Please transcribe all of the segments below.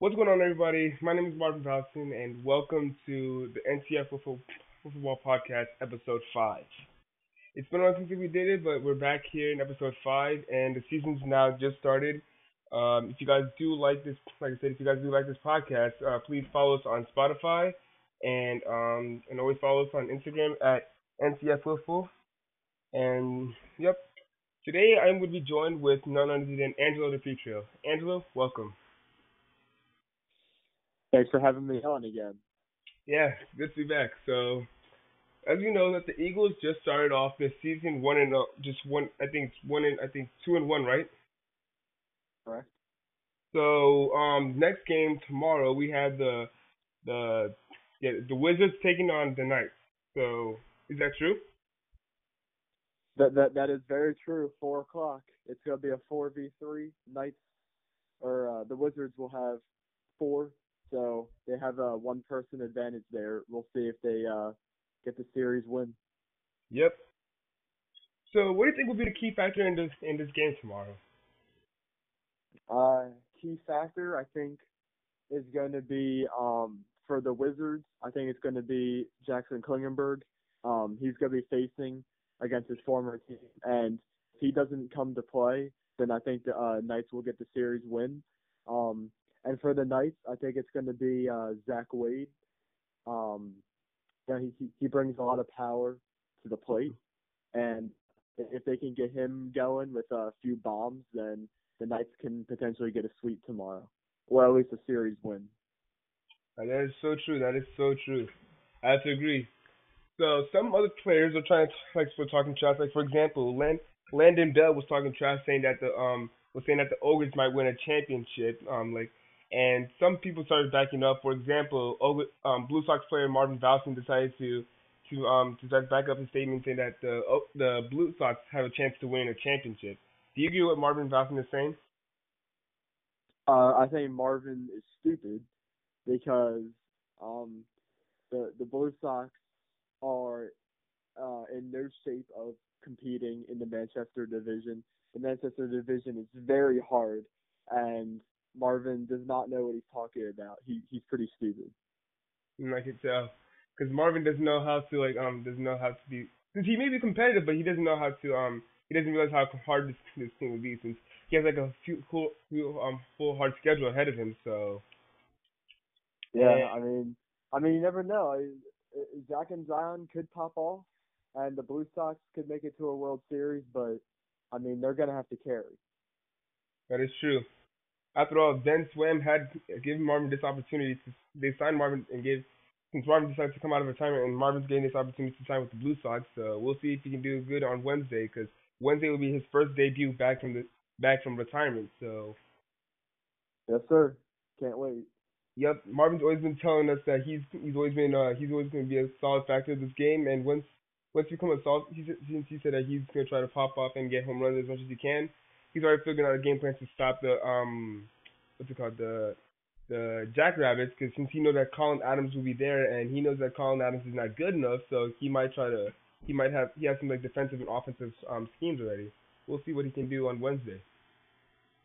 What's going on, everybody? My name is Marvin Dawson, and welcome to the NCF Football, Podcast, Episode 5. It's been a long since we did it, but we're back here in Episode 5, and the season's now just started. Um, if you guys do like this, like I said, if you guys do like this podcast, uh, please follow us on Spotify, and um, and always follow us on Instagram at NCF Football. And yep, today I'm going to be joined with none other than Angelo DePietro. Angelo, welcome. Thanks for having me on again. Yeah, good to be back. So, as you know, that the Eagles just started off this season one and uh, just one. I think it's one and I think two and one, right? Correct. So, um, next game tomorrow we have the the yeah the Wizards taking on the Knights. So, is that true? That that that is very true. Four o'clock. It's gonna be a four v three. Knights or uh, the Wizards will have four so they have a one person advantage there. We'll see if they uh, get the series win. Yep. So what do you think will be the key factor in this in this game tomorrow? Uh, key factor I think is going to be um, for the Wizards. I think it's going to be Jackson Klingenberg. Um, he's going to be facing against his former team, and if he doesn't come to play, then I think the uh, Knights will get the series win. Um, and for the Knights, I think it's going to be uh, Zach Wade. Um, yeah, he he brings a lot of power to the plate, and if they can get him going with a few bombs, then the Knights can potentially get a sweep tomorrow, or at least a series win. That is so true. That is so true. I have to agree. So some other players are trying to like we're talking trash. Like for example, Land, Landon Bell was talking trash, saying that the um was saying that the Ogres might win a championship. Um, like and some people started backing up. For example, um, Blue Sox player Marvin Valston decided to to um to start back up his statement saying that the the Blue Sox have a chance to win a championship. Do you agree with Marvin Valston is saying? Uh, I think Marvin is stupid because um the the Blue Sox are uh, in no shape of competing in the Manchester division. The Manchester division is very hard, and Marvin does not know what he's talking about. He he's pretty stupid. Mm, I can tell, because Marvin doesn't know how to like um doesn't know how to be since he may be competitive, but he doesn't know how to um he doesn't realize how hard this this thing would be since he has like a few full um full hard schedule ahead of him. So yeah, I mean I mean you never know. Zach and Zion could pop off, and the Blue Sox could make it to a World Series, but I mean they're gonna have to carry. That is true. After all, Ben Swam had given Marvin this opportunity to they signed Marvin and gave since Marvin decided to come out of retirement and Marvin's getting this opportunity to sign with the Blue Sox. So we'll see if he can do good on Wednesday because Wednesday will be his first debut back from the back from retirement. So yes, sir. Can't wait. Yep, Marvin's always been telling us that he's he's always been uh, he's always going to be a solid factor of this game, and once once you become a solid, he since he said that he's going to try to pop off and get home runs as much as he can he's already figuring out a game plan to stop the um what's it called the the Jackrabbits because since he knows that Colin Adams will be there and he knows that Colin Adams is not good enough, so he might try to he might have he has some like defensive and offensive um schemes already. We'll see what he can do on Wednesday.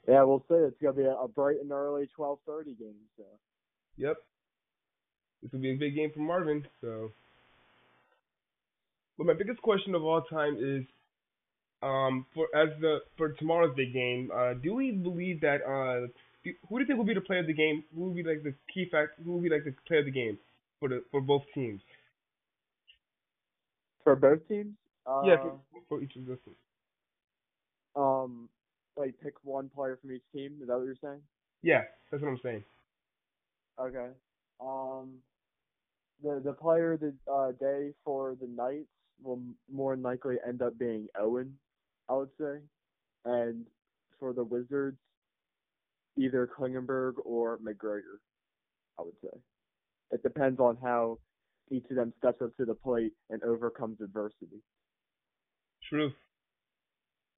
Yeah, we'll see. It's gonna be a, a bright and early twelve thirty game. So. Yep. This will be a big game for Marvin. So. But my biggest question of all time is um, for as the for tomorrow's big game, uh, do we believe that uh, who do you think will be the player of the game? Who will be like the key fact? Who will be like the player of the game for the for both teams? For both teams? Uh, yeah, for, for each of those teams. Um, like pick one player from each team. Is that what you're saying? Yeah, that's what I'm saying. Okay. Um, the the player of the uh, day for the Knights will more than likely end up being Owen I would say. And for the Wizards, either Klingenberg or McGregor, I would say. It depends on how each of them steps up to the plate and overcomes adversity. True.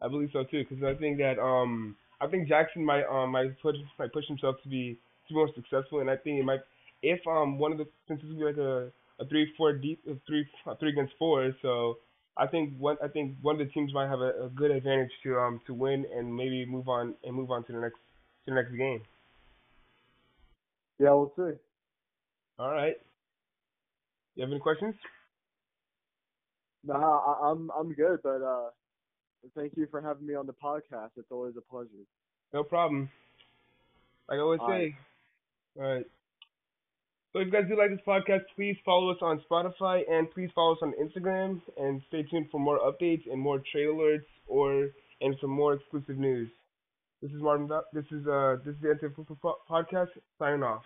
I believe so too, because I think that um I think Jackson might um might push might push himself to be to be more successful, and I think it might if um one of the since it's like a a three four deep a three a three against four, so I think one I think one of the teams might have a, a good advantage to um to win and maybe move on and move on to the next to the next game. Yeah, we'll see. All right. You have any questions? No, I, I'm I'm good, but uh, thank you for having me on the podcast. It's always a pleasure. No problem. Like I always All say. All right. So if you guys do like this podcast, please follow us on Spotify and please follow us on Instagram and stay tuned for more updates and more trade alerts or and some more exclusive news. This is Martin. This is uh this is the NCAA Football Podcast signing off.